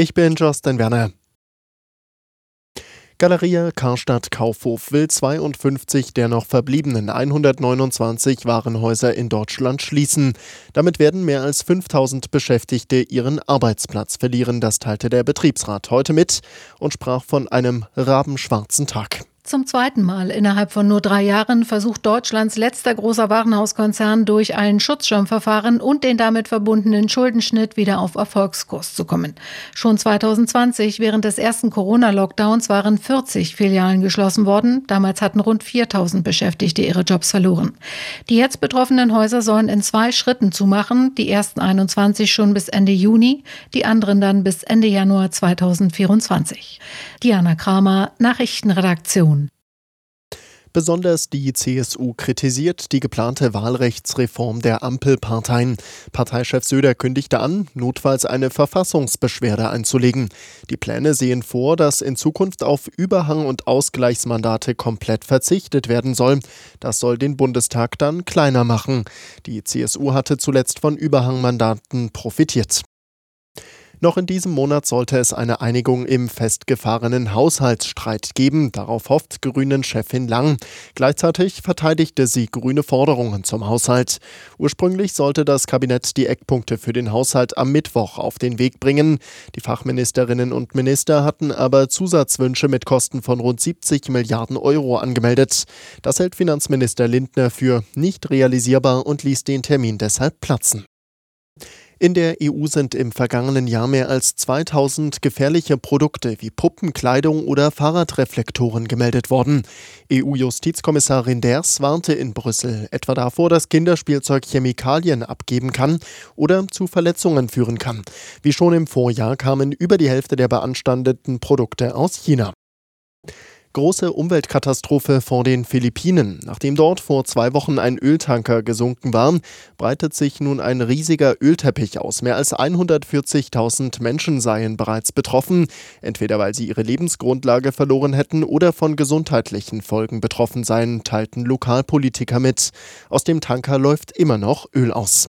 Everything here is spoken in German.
Ich bin Justin Werner. Galeria Karstadt Kaufhof will 52 der noch verbliebenen 129 Warenhäuser in Deutschland schließen. Damit werden mehr als 5000 Beschäftigte ihren Arbeitsplatz verlieren, das teilte der Betriebsrat heute mit und sprach von einem rabenschwarzen Tag. Zum zweiten Mal innerhalb von nur drei Jahren versucht Deutschlands letzter großer Warenhauskonzern durch ein Schutzschirmverfahren und den damit verbundenen Schuldenschnitt wieder auf Erfolgskurs zu kommen. Schon 2020, während des ersten Corona-Lockdowns, waren 40 Filialen geschlossen worden. Damals hatten rund 4000 Beschäftigte ihre Jobs verloren. Die jetzt betroffenen Häuser sollen in zwei Schritten zumachen. Die ersten 21 schon bis Ende Juni, die anderen dann bis Ende Januar 2024. Diana Kramer, Nachrichtenredaktion. Besonders die CSU kritisiert die geplante Wahlrechtsreform der Ampelparteien. Parteichef Söder kündigte an, notfalls eine Verfassungsbeschwerde einzulegen. Die Pläne sehen vor, dass in Zukunft auf Überhang- und Ausgleichsmandate komplett verzichtet werden soll. Das soll den Bundestag dann kleiner machen. Die CSU hatte zuletzt von Überhangmandaten profitiert. Noch in diesem Monat sollte es eine Einigung im festgefahrenen Haushaltsstreit geben. Darauf hofft Grünen-Chefin Lang. Gleichzeitig verteidigte sie grüne Forderungen zum Haushalt. Ursprünglich sollte das Kabinett die Eckpunkte für den Haushalt am Mittwoch auf den Weg bringen. Die Fachministerinnen und Minister hatten aber Zusatzwünsche mit Kosten von rund 70 Milliarden Euro angemeldet. Das hält Finanzminister Lindner für nicht realisierbar und ließ den Termin deshalb platzen. In der EU sind im vergangenen Jahr mehr als 2000 gefährliche Produkte wie Puppen, Kleidung oder Fahrradreflektoren gemeldet worden. EU-Justizkommissarin Ders warnte in Brüssel etwa davor, dass Kinderspielzeug Chemikalien abgeben kann oder zu Verletzungen führen kann. Wie schon im Vorjahr kamen über die Hälfte der beanstandeten Produkte aus China große Umweltkatastrophe vor den Philippinen. Nachdem dort vor zwei Wochen ein Öltanker gesunken war, breitet sich nun ein riesiger Ölteppich aus. Mehr als 140.000 Menschen seien bereits betroffen, entweder weil sie ihre Lebensgrundlage verloren hätten oder von gesundheitlichen Folgen betroffen seien, teilten Lokalpolitiker mit. Aus dem Tanker läuft immer noch Öl aus.